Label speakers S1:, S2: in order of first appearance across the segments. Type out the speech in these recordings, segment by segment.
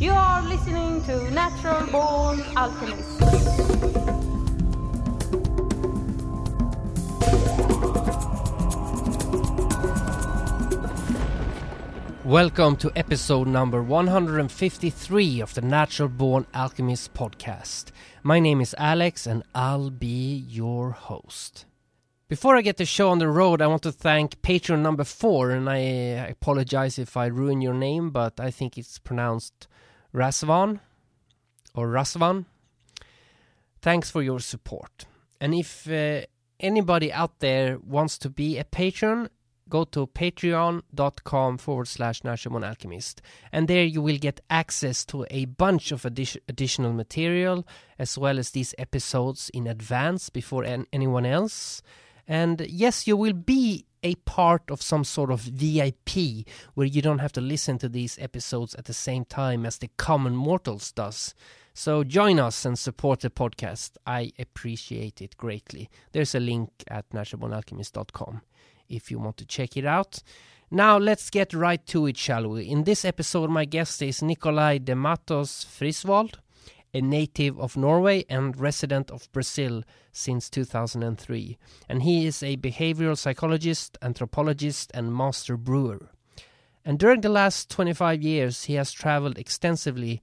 S1: You are listening to Natural Born Alchemist.
S2: Welcome to episode number 153 of the Natural Born Alchemist podcast. My name is Alex and I'll be your host. Before I get the show on the road, I want to thank Patreon number four, and I apologize if I ruin your name, but I think it's pronounced Rasvan or Rasvan. Thanks for your support. And if uh, anybody out there wants to be a patron, go to patreon.com forward slash Natural Alchemist. And there you will get access to a bunch of addi- additional material, as well as these episodes in advance before an- anyone else. And yes, you will be a part of some sort of VIP where you don't have to listen to these episodes at the same time as the common mortals does. So join us and support the podcast. I appreciate it greatly. There's a link at naturalbornalchemist.com if you want to check it out. Now let's get right to it, shall we? In this episode, my guest is Nicholaj de Mattos Frisvold, a native of Norway and resident of Brazil since 2003. And he is a behavioral psychologist, anthropologist, and master brewer. And during the last 25 years, he has traveled extensively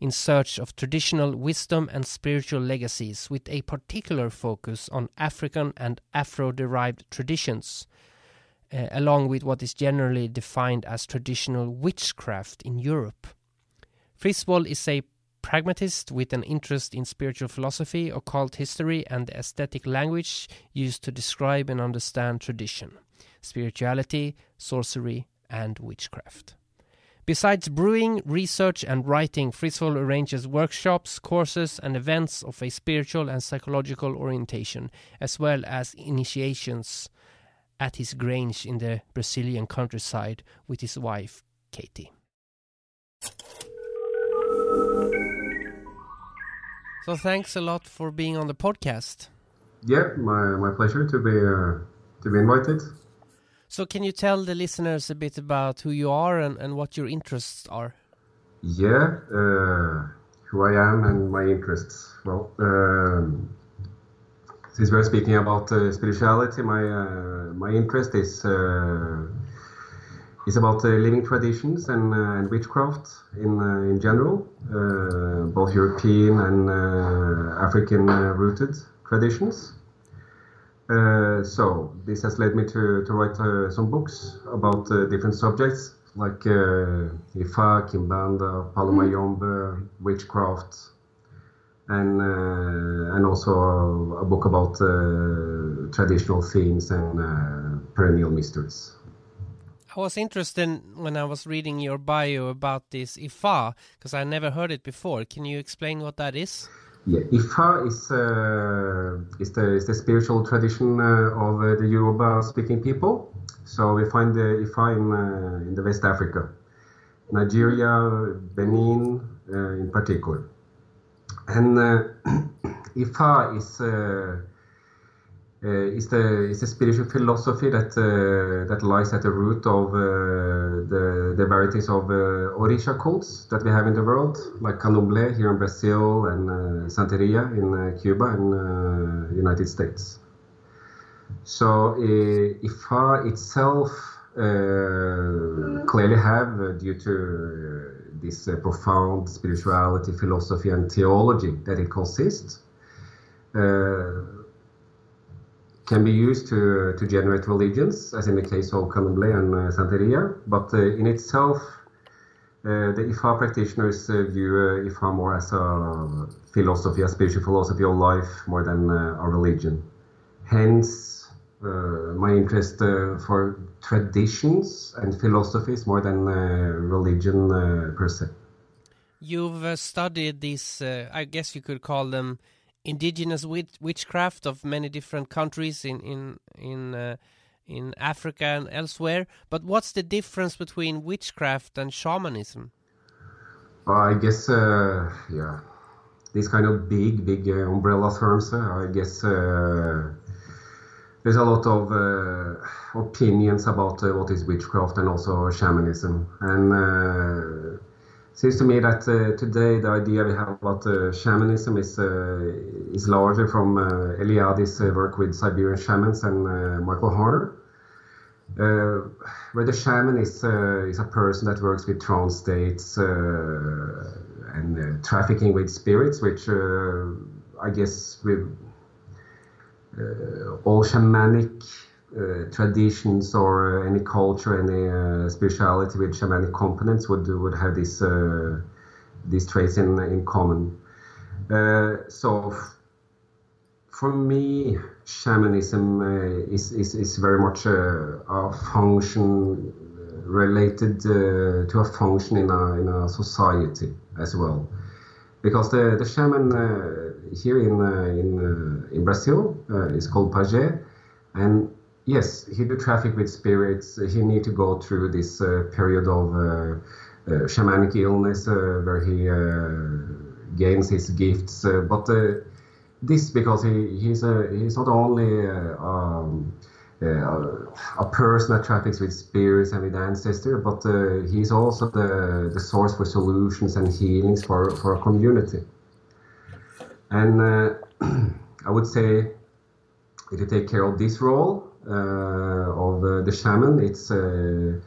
S2: in search of traditional wisdom and spiritual legacies, with a particular focus on African and Afro derived traditions, uh, along with what is generally defined as traditional witchcraft in Europe. Frisvold is a pragmatist with an interest in spiritual philosophy, occult history, and the aesthetic language used to describe and understand tradition, spirituality, sorcery, and witchcraft. Besides brewing, research, and writing, Frisvold arranges workshops, courses, and events of a spiritual and psychological orientation, as well as initiations at his grange in the Brazilian countryside with his wife, Katie. So, thanks a lot for being on the podcast.
S3: Yeah, my, my pleasure to be uh, to be invited.
S2: So, can you tell the listeners a bit about who you are and, and what your interests are?
S3: Yeah, uh, who I am and my interests. Well, um, since we're speaking about uh, spirituality, my uh, my interest is uh, is about uh, living traditions and, uh, and witchcraft in in general, both European and African rooted traditions. Uh, so this has led me to, to write uh, some books about uh, different subjects like Ifa, Kimbanda, Palo Mayombe, witchcraft, and and also a, a book about traditional themes and perennial mysteries.
S2: I was interested when I was reading your bio about this Ifa because I never heard it before. Can you explain what that is?
S3: Yeah, Ifa is uh, is the is the spiritual tradition uh, of uh, the Yoruba-speaking people. So we find the Ifa in uh, in the West Africa, Nigeria, Benin, uh, in particular, and uh, Ifa is. Uh, is the is the spiritual philosophy that uh, that lies at the root of uh, the the varieties of orisha cults that we have in the world, like Candomblé here in Brazil and Santeria in Cuba and United States. So Ifa itself clearly have, due to this profound spirituality, philosophy, and theology that it consists, can be used to, to generate religions, as in the case of Candomblé and uh, Santeria. But uh, in itself, uh, the Ifa practitioners uh, view uh, Ifa more as a philosophy, a spiritual philosophy of life, more than uh, a religion. Hence, my interest for traditions and philosophies more than religion per se.
S2: You've studied these, I guess you could call them indigenous witch witchcraft of many different countries in in in uh, in Africa and elsewhere. But what's the difference between witchcraft and shamanism?
S3: Uh, I guess, uh, yeah, these kind of big, big uh, umbrella terms. Uh, I guess uh, there's a lot of opinions about what is witchcraft and also shamanism. And seems to me that uh, eh, today the idea we have about uh, shamanism is uh, is larger from Eliade's work with Siberian shamans and Michael Harner, where the shaman is is a person that works with trance states and trafficking with spirits, which I guess with all shamanic uh, traditions or uh, any culture, any uh, spirituality with shamanic components would would have this these traits in in common. so for me, shamanism is, is is very much a, a function related uh, to a function in a, in a society as well. Because the, the shaman uh, here in, uh, in, in Brazil is called Pajé, and yes, he do traffic with spirits. He need to go through this uh, period of uh, uh shamanic illness uh, where he uh, gains his gifts. but this because he, he's a, he's not only um, a person that traffics with spirits and with ancestors, but he's also the, the source for solutions and healings for, for a community. And I would say if you take care of this role, of uh, the shaman, it's uh,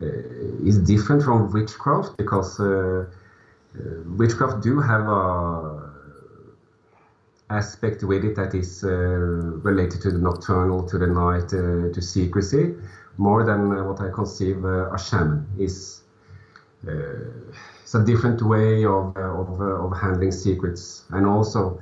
S3: is different from witchcraft because witchcraft do have a aspect with it that is uh, related to the nocturnal, to the night, uh, to secrecy, more than uh, what I conceive a shaman is. it's a different way of, of, of handling secrets, and also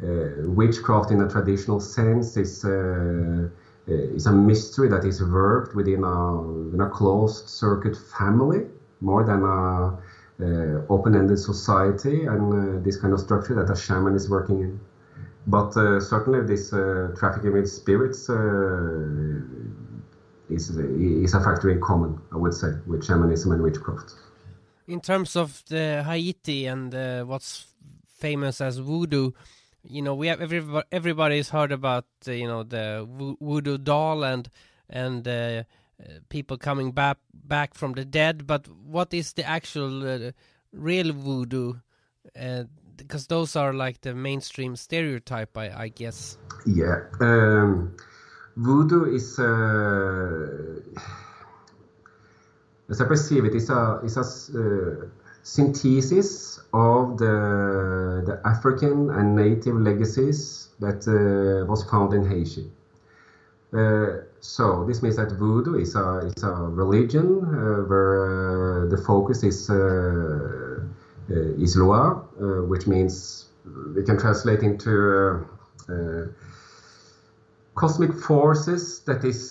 S3: witchcraft in a traditional sense is uh, is a mystery that is worked within a, a closed circuit family more than a uh, open-ended society and uh, this kind of structure that a shaman is working in. But uh, certainly, this uh, trafficking with spirits uh, is is a factor in common, I would say, with shamanism and witchcraft.
S2: In terms of the Haiti and what's famous as voodoo, you know we have everybody everybody's heard about uh, you know the voodoo doll and and uh, uh, people coming back back from the dead. But what is the actual uh, real voodoo? Because those are like the mainstream stereotype i, I guess.
S3: Yeah um, voodoo is uh, as i perceive it is a is a synthesis of the, the African and native legacies that uh, was found in Haiti. Uh, so this means that voodoo is a, is a religion uh, where uh, the focus is uh, uh, is Loa, which means we can translate into cosmic forces that is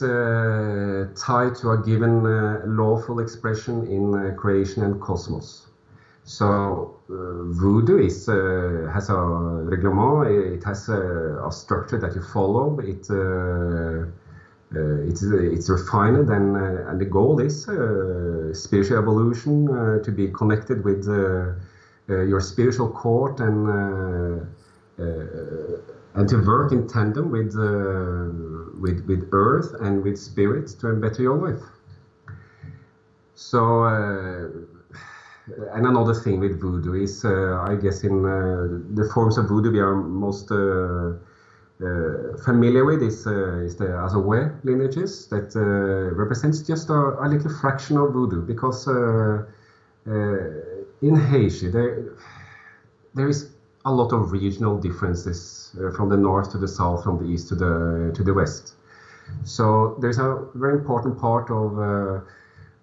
S3: tied to a given lawful expression in creation and cosmos. So uh, voodoo is uh, has a reglement. It has a, a, structure that you follow. It uh, uh it's uh, it's refined, and uh, and the goal is spiritual evolution to be connected with your spiritual court and and to work in tandem with with with earth and with spirits to better your life. So and another thing with voodoo is, uh, I guess, in uh, the forms of voodoo we are most uh, familiar with is, is the Asogwe lineages that represents just a, a, little fraction of voodoo because in Haiti there, there is a lot of regional differences uh, from the north to the south, from the east to the to the west. So there's a very important part of uh,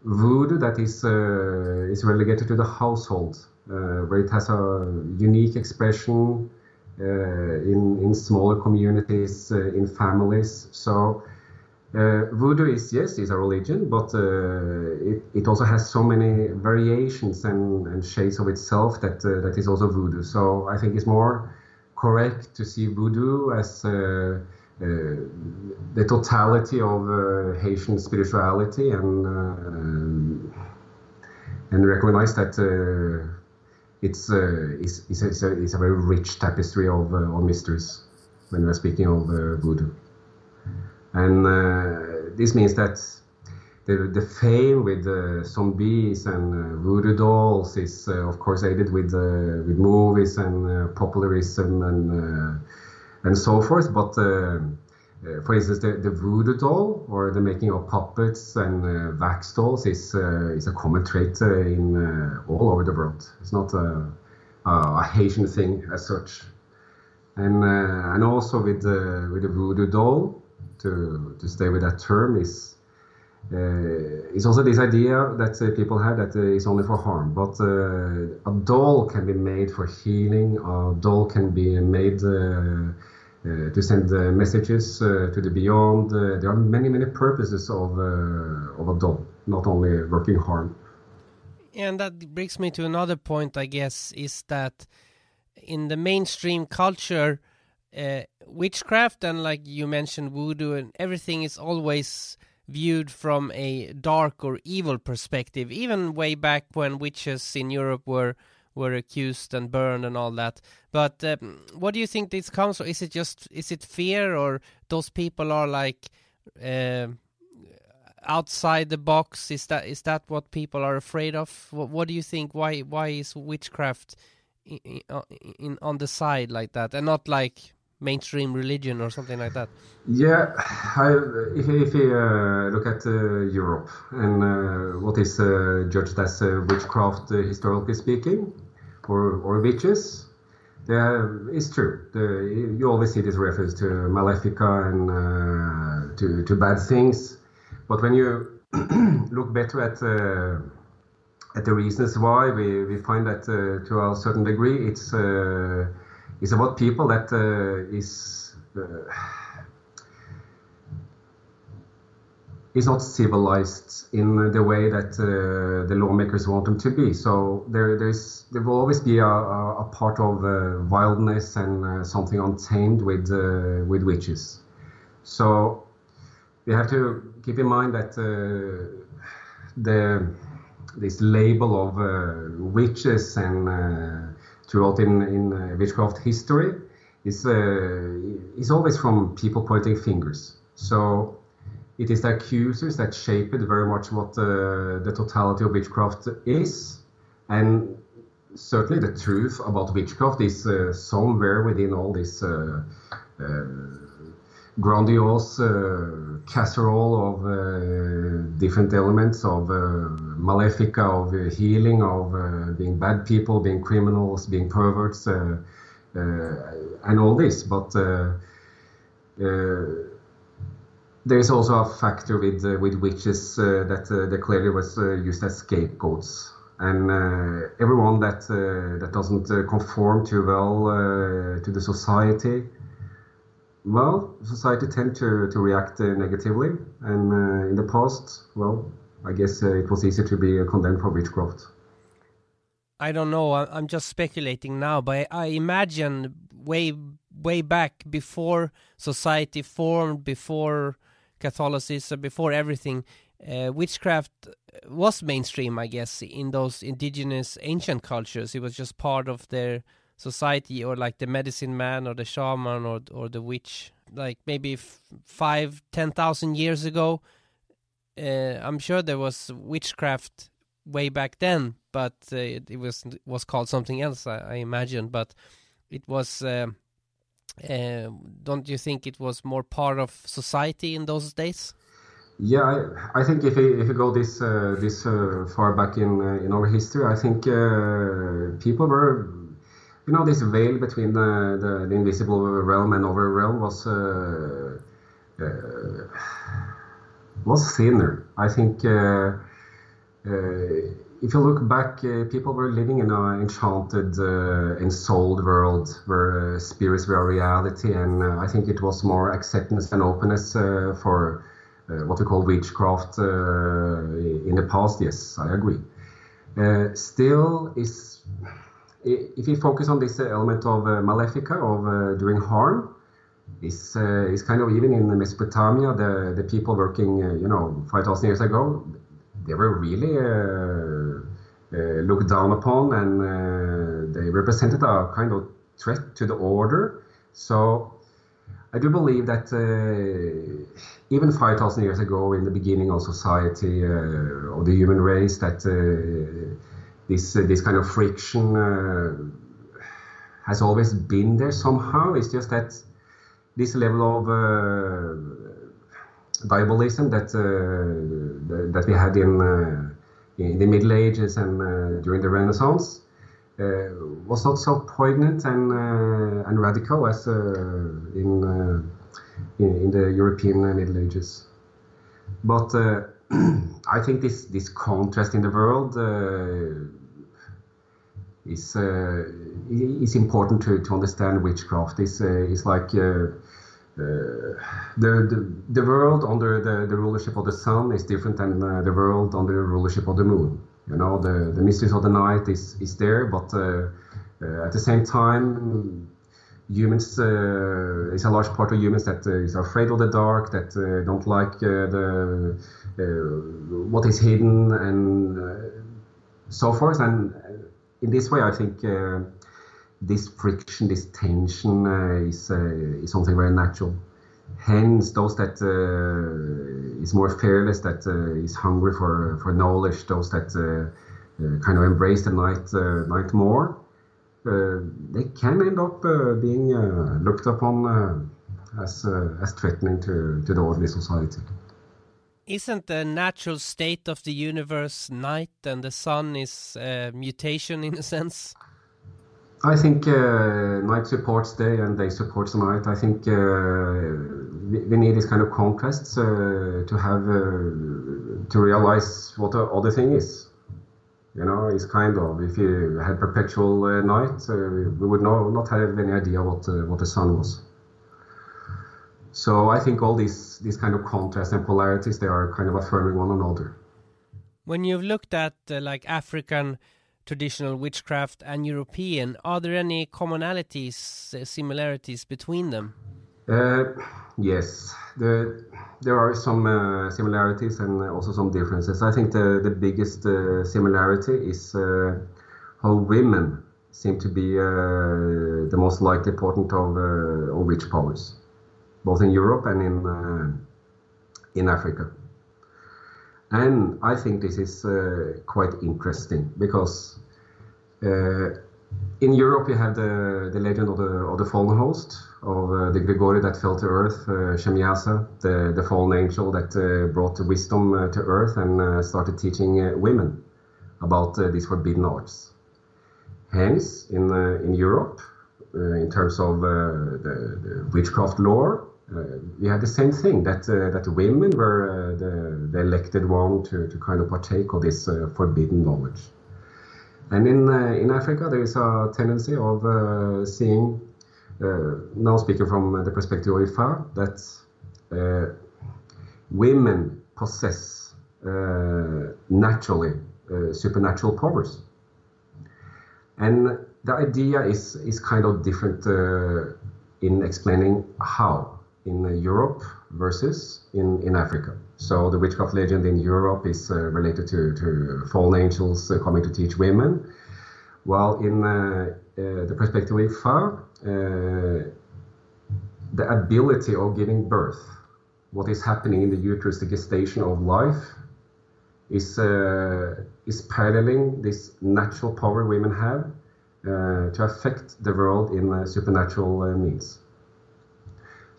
S3: voodoo that is uh, is relegated to the household, uh, where it has a unique expression uh, in in smaller communities, in families. So. Uh, voodoo is yes is a religion but uh, it, it also has so many variations and, and shades of itself that uh, that is also voodoo so i think it's more correct to see voodoo as uh, the totality of uh, Haitian spirituality and uh, and recognize that it's, it's, it's, a, it's, a, very rich tapestry of, of mysteries when we're speaking of voodoo. And this means that the, the fame with uh, zombies and uh, voodoo dolls is, uh, of course, aided with uh, with movies and uh, popularism and uh, and so forth. But for instance, the, the voodoo doll or the making of puppets and wax dolls is is a common trait in all over the world. It's not a, a Haitian thing as such. And and also with the with the voodoo doll, to to stay with that term is uh, it's also this idea that uh, people have that uh, it's only for harm, but a doll can be made for healing. A doll can be made uh, to send uh, messages uh, to the beyond. there are many, many purposes of, of a doll, not only working harm.
S2: And that brings me to another point, I guess, is that in the mainstream culture, witchcraft and, like you mentioned, voodoo and everything is always viewed from a dark or evil perspective, even way back when witches in Europe were were accused and burned and all that. But um, what do you think this comes from? Is it just is it fear or those people are like uh, outside the box? Is that is that what people are afraid of? What, what do you think? Why why is witchcraft in, in, in on the side like that and not like mainstream religion or something like that?
S3: Yeah, I, if, if you uh, look at uh, Europe and uh, what is uh, judged as uh, witchcraft, uh, historically speaking, or, or witches, Uh, it's true. The, you always see this reference to Malefica and uh, to, to bad things. But when you look better at uh, at the reasons why, we, we find that to a certain degree it's it's about people that uh, is uh, is not civilized in the way that uh, the lawmakers want them to be. So there, there's, there will always be a, a part of uh, wildness and uh, something untamed with uh, with witches. So we have to keep in mind that the this label of witches and throughout in, in uh, witchcraft history is, uh, is always from people pointing fingers. So it is the accusers that shaped very much what uh, the totality of witchcraft is. And certainly the truth about witchcraft is uh, somewhere within all this uh, uh, grandiose uh, casserole of uh, different elements of malefica, of healing, of being bad people, being criminals, being perverts, and all this. But there is also a factor with uh, with witches uh, that uh, that clearly was used as scapegoats, and everyone that that doesn't conform too well to the society well, society tend to, to react uh, negatively, and uh, in the past, well, I guess uh, it was easy to be condemned for witchcraft.
S2: I don't know. I'm just speculating now, but I imagine way way back before society formed, before Catholicism, before everything, uh, witchcraft was mainstream. I guess in those indigenous ancient cultures, it was just part of their society or like the medicine man or the shaman or or the witch like maybe five ten thousand years ago uh, i'm sure there was witchcraft way back then but uh, it, it, was was called something else i, I imagine but it was uh, uh, don't you think it was more part of society in those days
S3: yeah, I, I think if you, if go this uh, this uh, far back in uh, in our history, I think uh, people were you know, this veil between the, the, the invisible realm and our realm was was thinner. I think if you look back, uh, people were living in an enchanted, uh, ensouled world where spirits were a reality, and I think it was more acceptance and openness for what we call witchcraft in the past. Yes, I agree. still, is if you focus on this element of uh, malefica, of uh, doing harm, is uh, is kind of even in Mesopotamia, the the people working, you know, five thousand years ago, they were really looked down upon, and they represented a kind of threat to the order. So I do believe that uh, even 5,000 years ago, in the beginning of society uh, of the human race, that uh, this uh, this kind of friction uh, has always been there somehow. It's just that this level of uh, diabolism that that we had in in the Middle Ages and during the Renaissance uh, was not so poignant and uh, and radical as uh, in, in, in the European Middle Ages. But I think this this contrast in the world is uh, is important to, to understand witchcraft. Is uh, is like uh, the, the the world under the, the rulership of the sun is different than the world under the rulership of the moon. You know, the, the mysteries of the night is, is there, but uh, uh, at the same time, humans uh, is a large part of humans that uh, is afraid of the dark, that uh, don't like uh, the what is hidden and so forth. And in this way, I think this friction, this tension uh, is uh, is something very natural. Hence, those that uh, is more fearless, that uh, is hungry for, for knowledge, those that uh, uh kind of embrace the night night more, they can end up being looked upon as as threatening to, to the orderly society.
S2: Isn't the natural state of the universe night and the sun is a mutation in a sense?
S3: I think uh, night supports day and day supports night. I think uh, we, need this kind of contrasts uh, to have uh, to realize what the other thing is. You know, it's kind of if you had perpetual uh, night, uh, we would no, not have any idea what what the sun was. So I think all these these kind of contrasts and polarities they are kind of affirming one another.
S2: When you've looked at like African traditional witchcraft and European. Are there any commonalities, uh, similarities between them?
S3: Uh, yes, the, there are some uh, similarities and also some differences. I think the, the biggest uh, similarity is uh, how women seem to be the most likely portent of, of witch powers, both in Europe and in, in Africa. And I think this is uh, quite interesting because uh, in Europe you have the, the legend of the, of the fallen host, of uh, the Grigori that fell to earth, uh, Shemyaza, the, the fallen angel that uh, brought wisdom uh, to earth and uh, started teaching women about these forbidden arts. Hence, in, in Europe, in terms of the, the witchcraft lore, Uh, we had the same thing that uh, that women were uh, the, the, elected one to, to kind of partake of this uh, forbidden knowledge. And in uh, in Africa, there is a tendency of seeing, now speaking from the perspective of Ifa, that women possess naturally supernatural powers. And the idea is is kind of different uh, in explaining how in Europe versus in, in Africa. So the witchcraft legend in Europe is uh, related to, to fallen angels uh, coming to teach women, while in uh, uh the perspective of Ifa, uh, the ability of giving birth, what is happening in the uterus, the gestation of life, is uh, is paralleling this natural power women have to affect the world in supernatural means.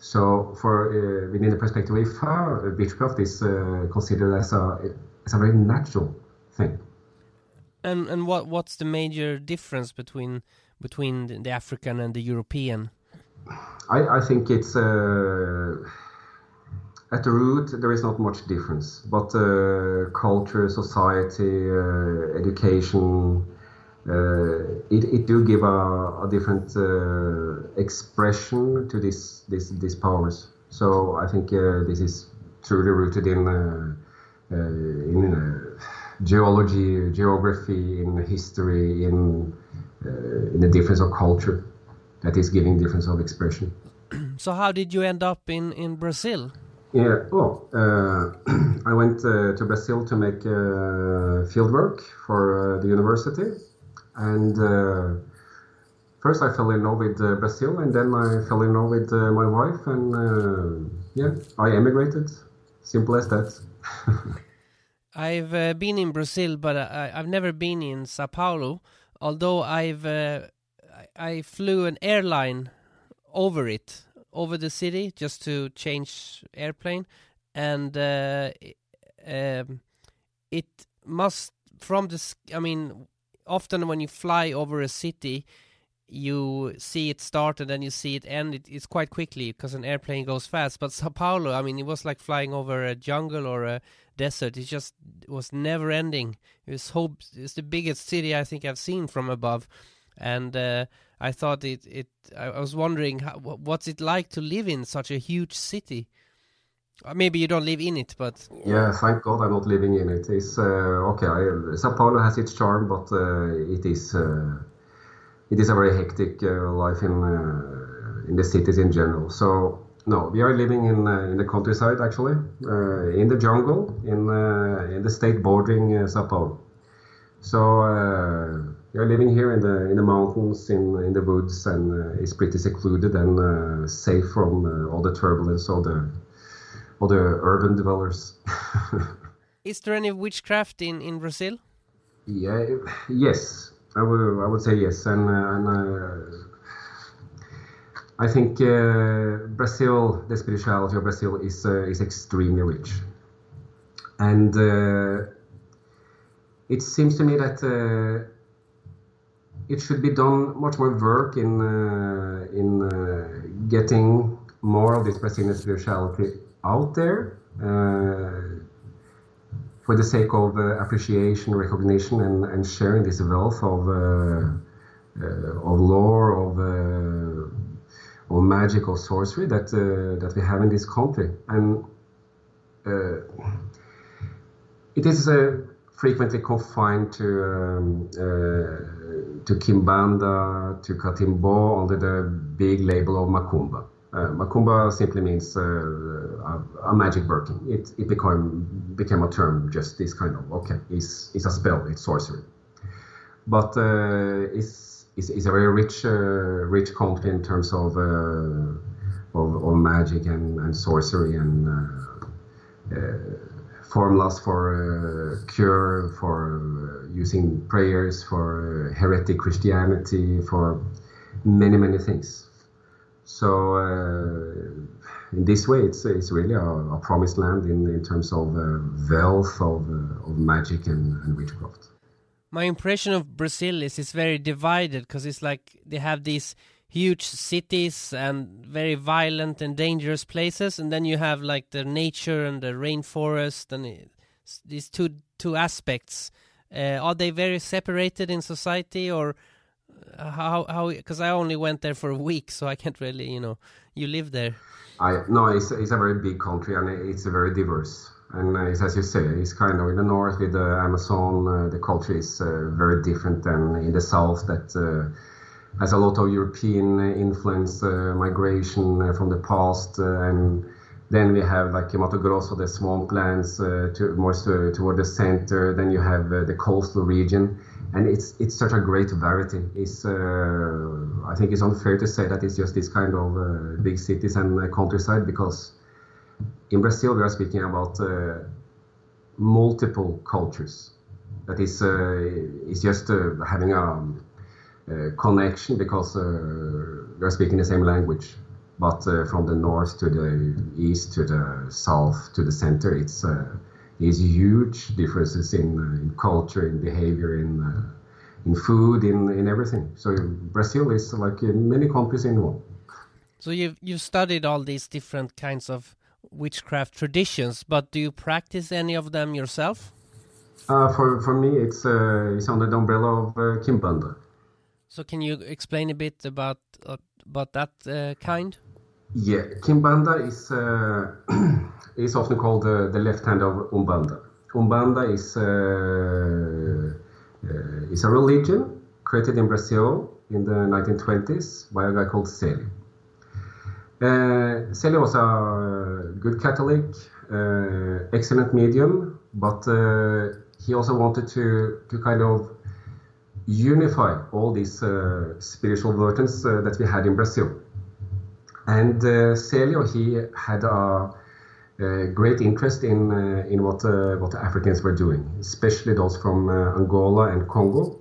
S3: So, for uh, within the perspective of Ifa, witchcraft is uh, considered as a as a very natural thing.
S2: And and what what's the major difference between between the African and the European?
S3: I, I think it's uh, at the root there is not much difference, but uh, culture, society, uh, education, uh, it, it do give a, a different uh, expression to this, this these powers. So I think uh, this is truly rooted in in geology, geography, in history, in in the difference of culture that is giving difference of expression.
S2: So how did you end up in in Brazil?
S3: Yeah, well, uh, I went uh, to Brazil to make uh, field work for the university, and uh, first I fell in love with uh, Brazil, and then I fell in love with uh, my wife, and uh, yeah, I emigrated. Simple as that.
S2: I've uh, been in Brazil, but I, I've never been in Sao Paulo. Although I've uh, I, flew an airline over it, over the city, just to change airplane, and um, it must from the. I mean, often when you fly over a city, you see it start and then you see it end. It, it's quite quickly because an airplane goes fast. But Sao Paulo, I mean, it was like flying over a jungle or a desert. It just was never ending. It was so. It's the biggest city I think I've seen from above, and uh, I thought it. It. I was wondering how, wha- what's it like to live in such a huge city. Uh, Maybe you don't live in it, but
S3: Yeah, thank God I'm not living in it. It's uh, okay. Sao Paulo has its charm, but uh, it is uh, it is a very hectic uh, life in uh, in the cities in general. So no, we are living in in the countryside actually, in the jungle, in in the state bordering Sao Paulo. So we are living here in the in the mountains, in in the woods, and it's pretty secluded and safe from all the turbulence of the all the urban dwellers.
S2: is there any witchcraft in in Brazil?
S3: Yeah, yes, I would, I would say yes, and, uh, and uh, I think uh, Brazil, the spirituality of Brazil is uh, is extremely rich, and uh, it seems to me that uh, it should be done much more work in uh, in uh, getting more of this Brazilian spirituality out there. Uh, for the sake of uh, appreciation, recognition, and, and sharing this wealth of uh, of lore, of of magic, of sorcery that that we have in this country, and it is uh, frequently confined to um, uh, to Kimbanda, to Catimbó under the big label of Macumba. Uh, Macumba simply means uh, a, a magic working. It, it became became a term, just this kind of okay, it's, it's a spell, it's sorcery. But uh, it's, it's, it's a very rich uh, rich country in terms of uh, of, of magic and, and sorcery and uh, formulas for cure, for using prayers, for heretic Christianity, for many many things. So uh, in this way, it's it's really a, a promised land in, in terms of uh, wealth of, uh, of magic and, and witchcraft.
S2: my impression of Brazil is it's very divided because it's like they have these huge cities and very violent and dangerous places, and then you have like the nature and the rainforest and these two two aspects. Uh, are they very separated in society, or how how? Because I only went there for a week, so I can't really, you know. You live there.
S3: I no, it's, it's a very big country and it's very diverse. And it's, as you say, it's kind of in the north with the Amazon. Uh, the culture is uh, very different than in the south that uh, has a lot of European influence, uh, migration uh, from the past, uh, and then we have like Mato Grosso, the swamplands, uh, to, more to, toward the center. Then you have the coastal region, and it's it's such a great variety. It's uh, I think it's unfair to say that it's just this kind of uh, big cities and uh, countryside because in Brazil we are speaking about uh, multiple cultures. That is uh, is just uh, having a, um, connection because we are speaking the same language. But from the north to the east to the south to the center, it's these huge differences in, uh, in culture, in behavior, in uh, in food, in in everything. So Brazil is like in many countries in one.
S2: So you've you've studied all these different kinds of witchcraft traditions, but do you practice any of them yourself?
S3: Uh, for for me, it's uh, it's under the umbrella of uh, Kimbanda.
S2: So can you explain a bit about uh, about that uh, kind?
S3: Yeah, Kimbanda is uh, is often called uh, the left hand of Umbanda. Umbanda is uh, uh, is a religion created in Brazil in the 1920s by a guy called Zélio. Uh, Zélio was a good Catholic, uh, excellent medium, but uh, he also wanted to to kind of unify all these spiritual versions that we had in Brazil. And uh, Zélio, he had a, a great interest in uh, in what uh, what the Africans were doing, especially those from uh, Angola and Congo.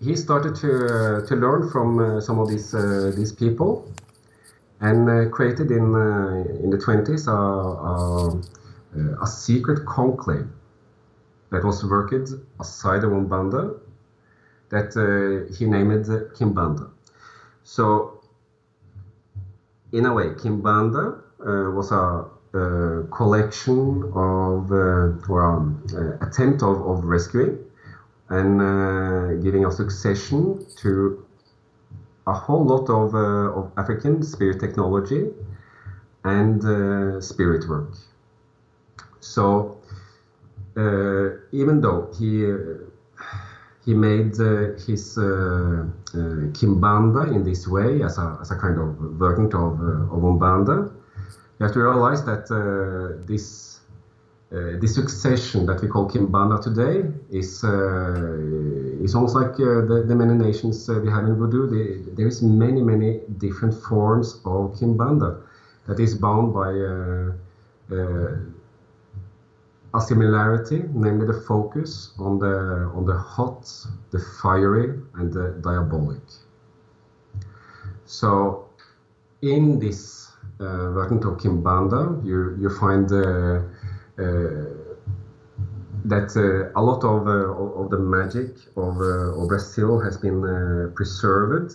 S3: He started to uh, to learn from uh, some of these these people, and created in in the 20s a, a, a secret conclave that was worked aside of Umbanda that uh, he named Kimbanda. So, in a way, Kimbanda uh, was a collection of uh, or um, uh, attempt of, of rescuing and uh, giving a succession to a whole lot of, uh, of African spirit technology and spirit work. So, even though he he made uh, his uh, uh, kimbanda in this way as a, as a kind of variant of, of umbanda, you have to realize that this uh, succession that we call kimbanda today is uh, is almost like uh, the, the many nations we have in voodoo. The, there is many many different forms of kimbanda that is bound by. A similarity, namely the focus on the on the hot, the fiery, and the diabolic. So, in this uh, version of Kimbanda, you you find uh, uh, that uh, a lot of, uh, of the magic of, uh, of Brazil has been preserved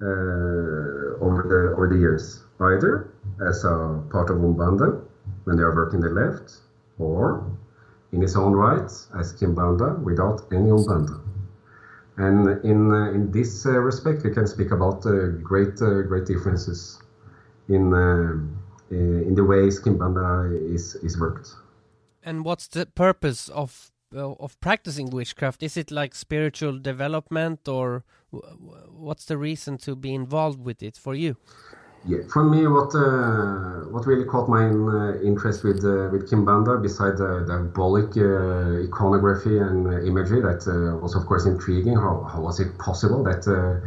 S3: over the over the years, either as a part of Umbanda when they are working the left, or in its own right as Kimbanda without any Umbanda. And in, uh, in this uh, respect, we can speak about uh, great, uh, great differences in, uh, in the ways Kimbanda is, is worked.
S2: And what's the purpose of uh, of practicing witchcraft? Is it like spiritual development, or what's the reason to be involved with it for you?
S3: Yeah, for me, what uh, what really caught my uh, interest with uh, with Kimbanda, beside the diabolic uh, iconography and uh, imagery, that uh, was of course intriguing. How, how was it possible that uh,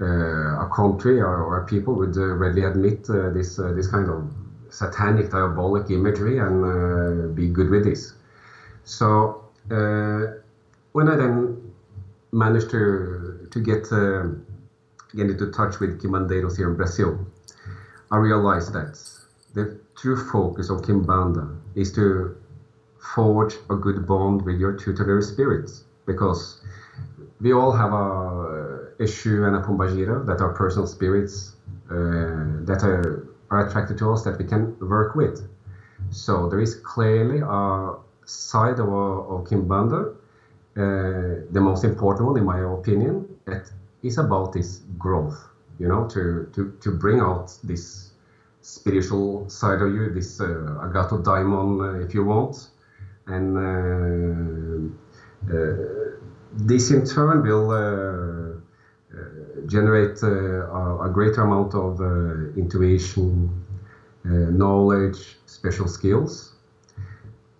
S3: uh, a country or, or a people would uh, readily admit uh, this uh, this kind of satanic, diabolic imagery and uh, be good with this? So uh, when I then managed to to get uh, get into touch with Kimbandeiros here in Brazil. I realized that the true focus of Kimbanda is to forge a good bond with your tutelary spirits because we all have a Exu and a Pombagira that are personal spirits uh, that are, are attracted to us that we can work with. So there is clearly a side of, of Kimbanda, uh, the most important one in my opinion, that is about this growth you know, to, to, to bring out this spiritual side of you, this uh, Agathodaimon, uh, if you want. And uh, uh, this in turn will uh, uh, generate a, a greater amount of intuition, knowledge, special skills.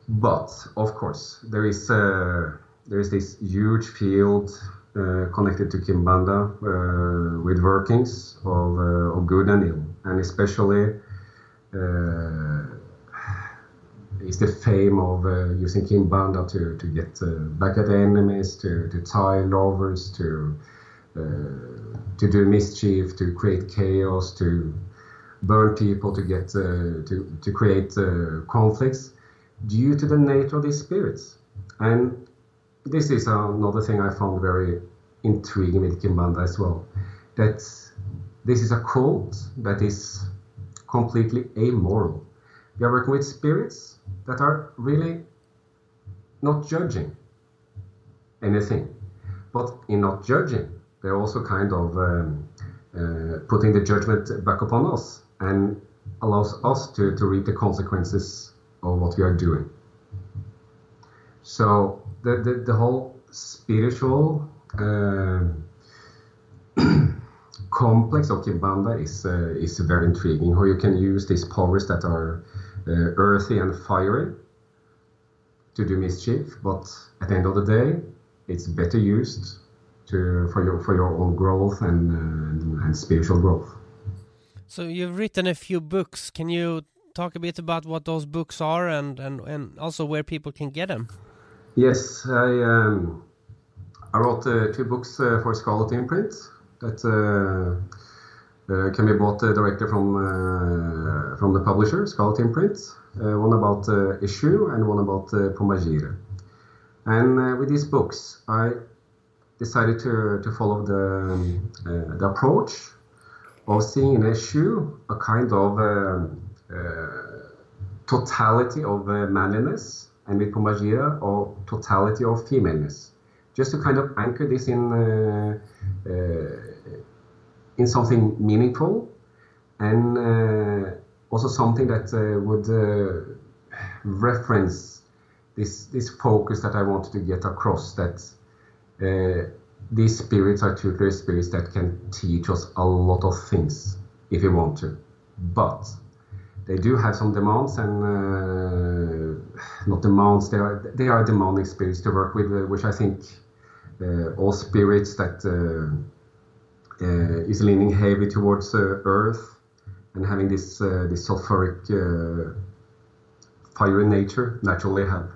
S3: But of course, there is there is this huge field uh, connected to Kimbanda uh, with workings of, uh, of good and ill, and especially uh, is the fame of uh, using Kimbanda to, to get back at enemies, to, to tie lovers, to to do mischief, to create chaos, to burn people, to get to to create conflicts due to the nature of these spirits. And this is another thing I found very intriguing with Kimbanda as well. That this is a cult that is completely amoral. We are working with spirits that are really not judging anything. But in not judging, they're also kind of um, uh, putting the judgment back upon us and allows us to, to reap the consequences of what we are doing. So the, the, the whole spiritual uh, complex of Kimbanda is uh, is very intriguing. How you can use these powers that are uh, earthy and fiery to do mischief, but at the end of the day, it's better used to for your for your own growth and and, and spiritual growth.
S2: So you've written a few books. Can you talk a bit about what those books are and and, and also where people can get them?
S3: Yes, I um, I wrote uh, two books uh, for Scarlet Imprint that uh, uh can be bought uh, directly from uh, from the publisher, Scarlet Imprint. one about Exu and one about Pombagira. And with these books, I decided to, to follow the, um, the approach of seeing an Exu a kind of totality of manliness and with Pombagira of totality of femaleness just to kind of anchor this in uh, uh, in something meaningful and uh, also something that would reference this this focus that I wanted to get across that these spirits are tutelary spirits that can teach us a lot of things if we want to. But they do have some demands and uh, not demands, they are, they are demanding spirits to work with, uh, which I think uh, all spirits that uh, uh, is leaning heavy towards earth and having this this sulfuric in nature naturally have.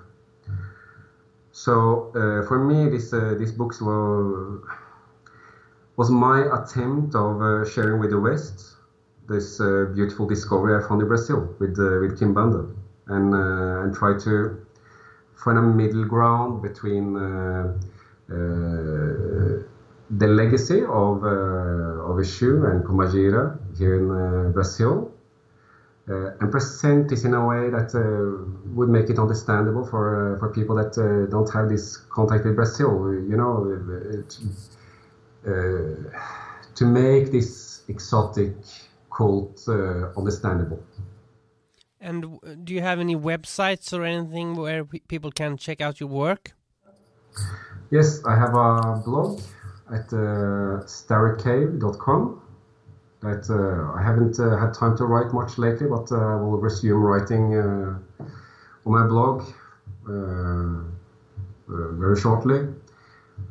S3: So for me, this these books were was my attempt of uh, sharing with the West this uh, beautiful discovery I found in Brazil with uh, with Kimbanda, and and try to find a middle ground between uh, the legacy of uh, of Exu and Pombagira here in uh, Brazil, and present this in a way that would make it understandable for for people that don't have this contact with Brazil. You know, it, to make this exotic cult uh, understandable.
S2: And do you have any websites or anything where people can check out your work?
S3: Yes, I have a blog at uh, starrycave.com that uh, I haven't uh, had time to write much lately, but uh, I will resume writing uh, on my blog uh, very shortly.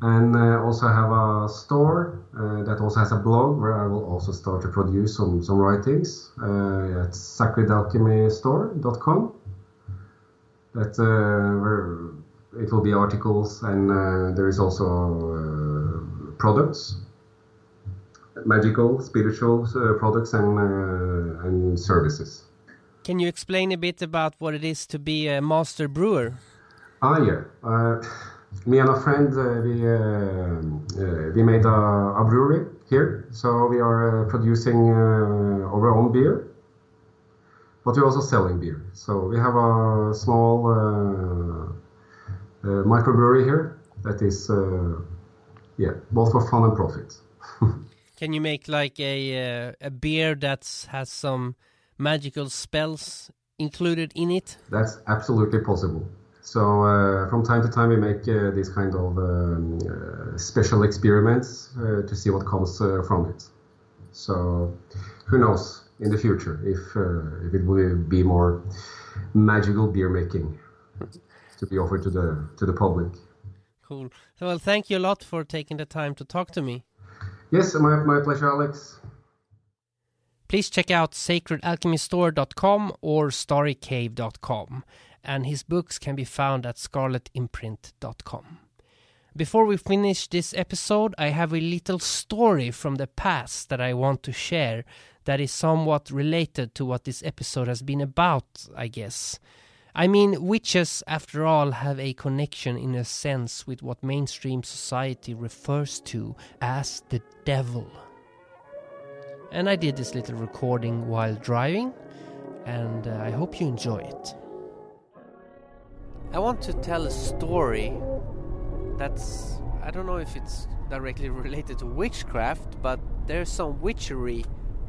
S3: And also have a store that also has a blog where I will also start to produce some, some writings at sacredalchemystore.com. That where it will be articles and uh, there is also uh, products. Magical spiritual uh, products and uh, and services.
S2: Can you explain a bit about what it is to be a master brewer?
S3: Ah yeah. Uh, me and a friend uh, we we made a, a, brewery here so we are producing our own beer but we're also selling beer so we have a small uh, microbrewery here that is, uh, yeah, both for fun and profit.
S2: Can you make like a uh, a beer that has some magical spells included in it?
S3: That's absolutely possible. So uh, from time to time we make uh, these kind of um, uh, special experiments to see what comes from it. So who knows in the future if if it will be more magical beer making to be offered to the to the public.
S2: Cool. Well, thank you a lot for taking the time to talk to me.
S3: Yes, my, my pleasure, Alex.
S2: Please check out sacredalchemystore.com or starrycave.com, and his books can be found at scarletimprint.com. Before we finish this episode, I have a little story from the past that I want to share that is somewhat related to what this episode has been about, I guess. I mean, witches, after all, have a connection in a sense with what mainstream society refers to as the devil. And I did this little recording while driving, and uh, I hope you enjoy it. I want to tell a story that's, I don't know if it's directly related to witchcraft, but there's some witchery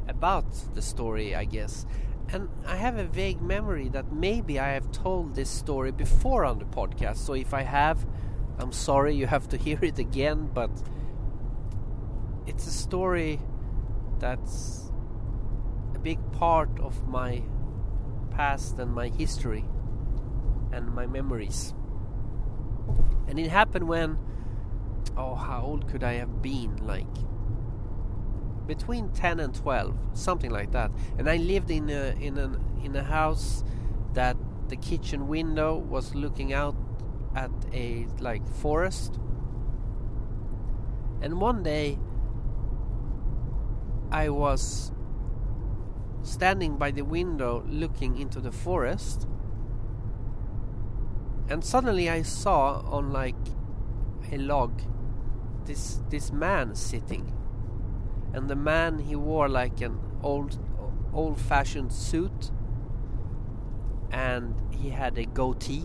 S2: about the story, I guess. And I have a vague memory that maybe I have told this story before on the podcast. So if I have, I'm sorry you have to hear it again, but it's a story that's a big part of my past and my history and my memories. And it happened when oh, how old could I have been? Like between 10 and 12, something like that. And I lived in a in a in a house that the kitchen window was looking out at a like forest. And one day I was standing by the window looking into the forest and suddenly I saw on like a log this this man sitting. And the man he wore like an old old fashioned suit. And he had a goatee.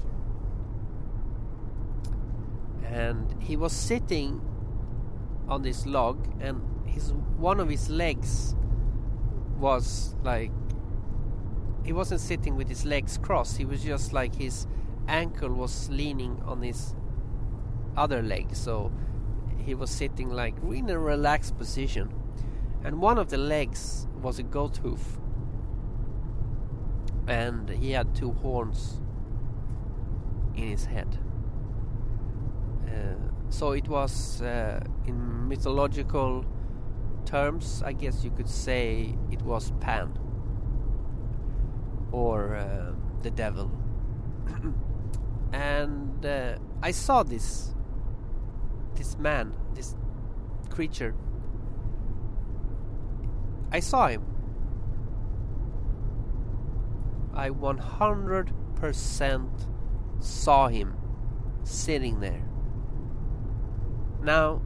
S2: And he was sitting on this log and his one of his legs was like he wasn't sitting with his legs crossed. He was just like his ankle was leaning on his other leg so he was sitting like in a relaxed position. And one of the legs was a goat hoof. And he had two horns in his head. Uh, so it was uh, in mythological terms I guess you could say it was Pan or uh, the devil and uh, I saw this this man this creature. I saw him. I 100% saw him sitting there. Now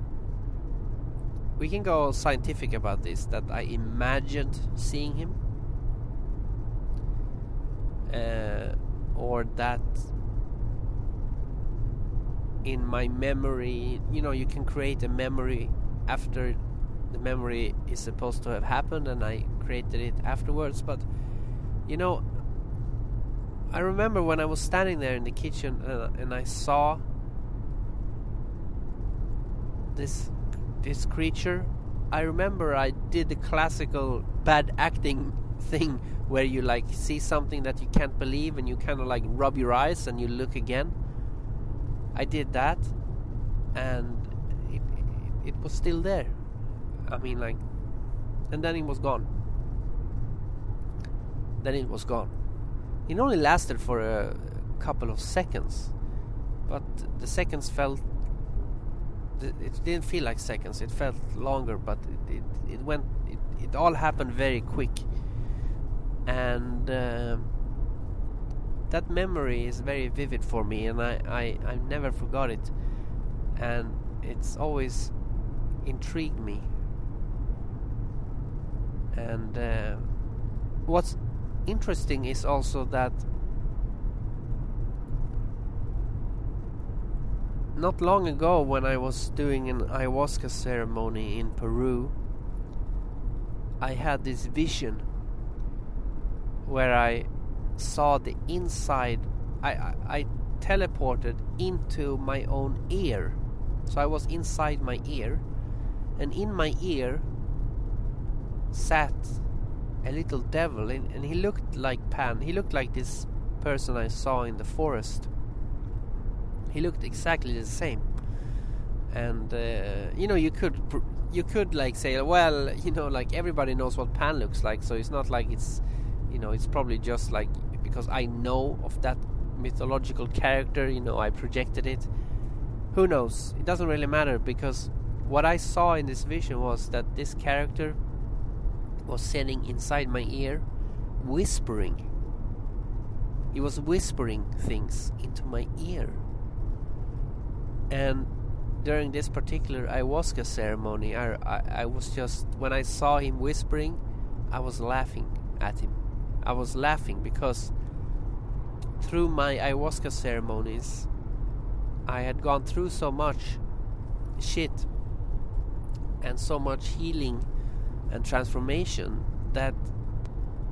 S2: we can go scientific about this that I imagined seeing him uh, or that in my memory you know you can create a memory after the memory is supposed to have happened and I created it afterwards but you know I remember when I was standing there in the kitchen uh, and I saw this this creature I remember I did the classical bad acting thing where you like see something that you can't believe and you kind of like rub your eyes and you look again I did that and it, it, it was still there. I mean like and then it was gone. Then it was gone. It only lasted for a couple of seconds but the seconds felt it didn't feel like seconds. It felt longer but it, it, it went it, it all happened very quick. And uh, that memory is very vivid for me and I, I, I never forgot it. And it's always intrigued me. And uh, what's interesting is also that not long ago when I was doing an ayahuasca ceremony in Peru I had this vision where I saw the inside. I, I, I teleported into my own ear. So I was inside my ear, and in my ear sat a little devil, and, and he looked like Pan. He looked like this person I saw in the forest. He looked exactly the same, and uh, you know you could you could like say, well, you know, like everybody knows what Pan looks like, so it's not like it's you know it's probably just like because I know of that mythological character, you know, I projected it. Who knows? It doesn't really matter because what I saw in this vision was that this character was sitting inside my ear, whispering. He was whispering things into my ear. And during this particular ayahuasca ceremony, I, I, I was just, when I saw him whispering, I was laughing at him. I was laughing because through my ayahuasca ceremonies, I had gone through so much shit and so much healing and transformation that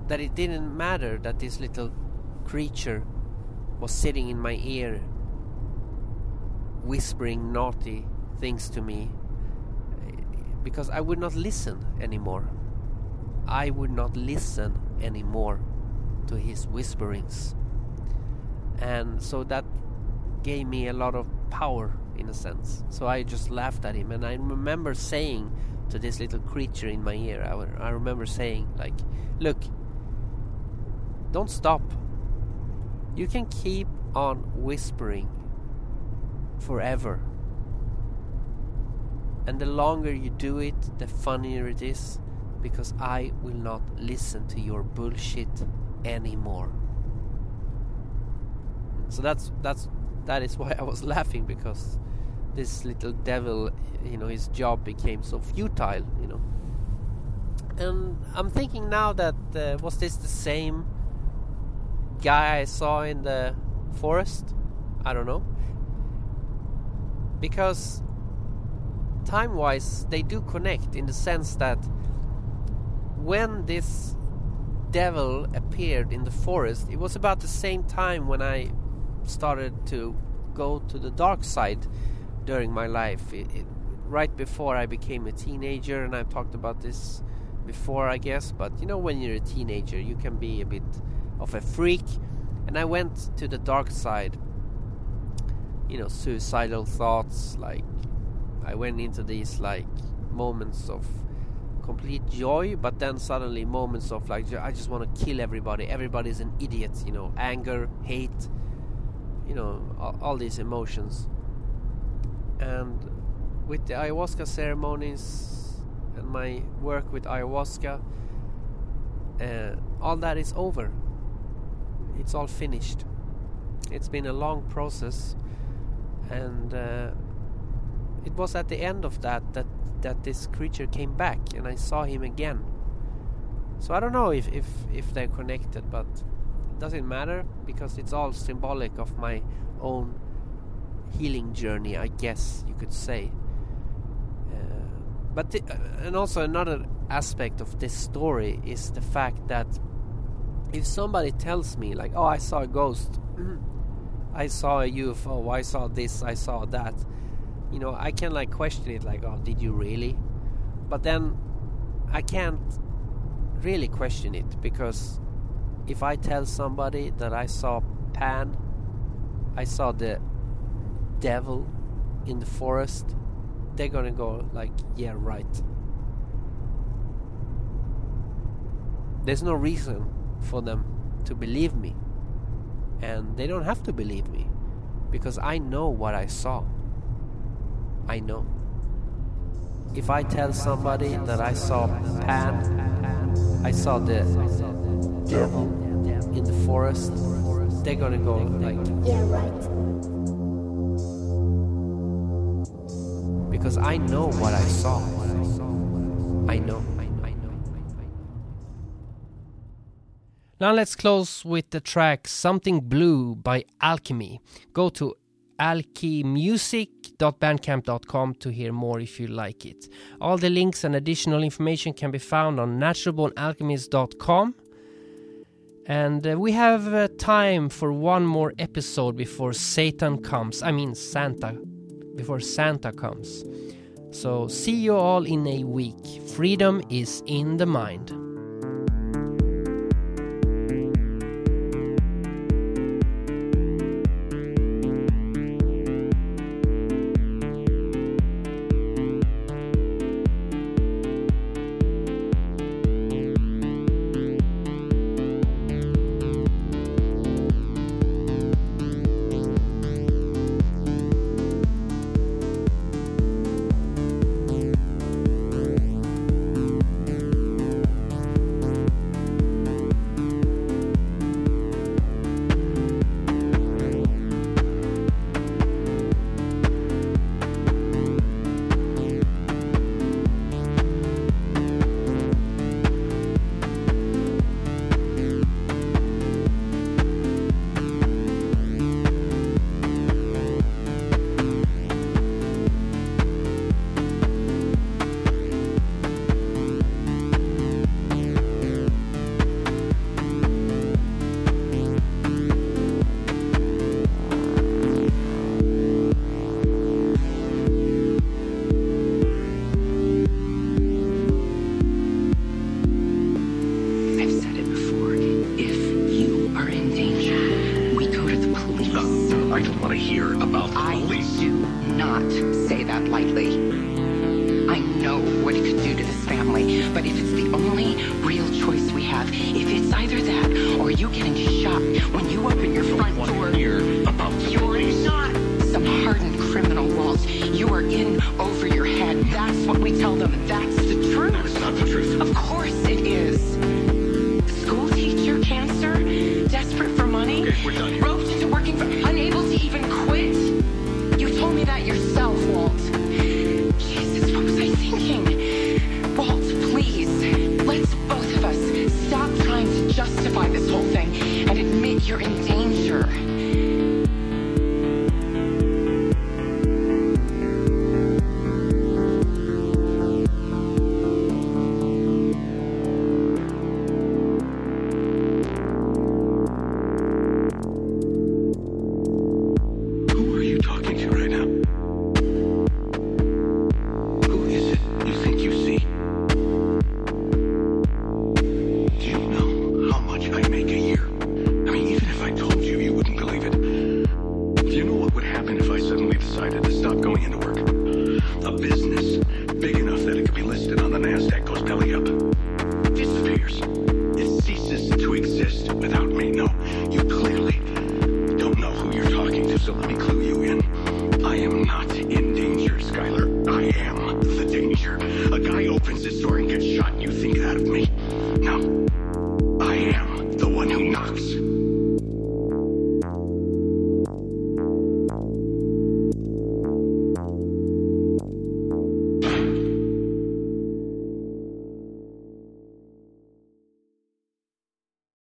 S2: that it didn't matter that this little creature was sitting in my ear whispering naughty things to me because I would not listen anymore. I would not listen anymore to his whisperings and so that gave me a lot of power in a sense. So I just laughed at him, and I remember saying to this little creature in my ear, I, I remember saying, like, look, don't stop. You can keep on whispering forever. And the longer you do it, the funnier it is, because I will not listen to your bullshit anymore. So that's that's that is why I was laughing because this little devil, you know, his job became so futile, you know. And I'm thinking now that uh, was this the same guy I saw in the forest? I don't know. Because time wise, they do connect in the sense that when this devil appeared in the forest, it was about the same time when I started to go to the dark side during my life. It, it, right before I became a teenager, and I've talked about this before, I guess. But you know, when you're a teenager, you can be a bit of a freak, and I went to the dark side. You know, suicidal thoughts. Like, I went into these like moments of complete joy, but then suddenly moments of like, I just want to kill everybody. Everybody's an idiot. You know, anger, hate. You know, all, all these emotions. And with the ayahuasca ceremonies and my work with ayahuasca, uh, all that is over it's all finished. It's been a long process, and uh, it was at the end of that that that this creature came back, and I saw him again. So I don't know if if if they're connected, but doesn't matter because it's all symbolic of my own healing journey, I guess you could say. Uh, but the, uh, and also another aspect of this story is the fact that if somebody tells me like oh i saw a ghost. I saw a ufo i saw this. I saw that. You know i can like question it like oh did you really? But then i can't really question it because if i tell somebody that i saw pan i saw the devil in the forest they're gonna go like yeah right there's no reason for them to believe me. And they don't have to believe me because I know what I saw. I know. If I tell somebody that I saw Pan, I saw the devil in the forest, they're gonna go like,
S4: yeah, right.
S2: Because I know what I saw. I know. Now let's close with the track Something Blue by Alchemy. Go to alchemmusic.bandcamp.com to hear more if you like it. All the links and additional information can be found on naturalbornalchemist.com. And uh, we have uh, time for one more episode before Satan comes. I mean, Santa. Before Santa comes. So, see you all in a week. Freedom is in the mind.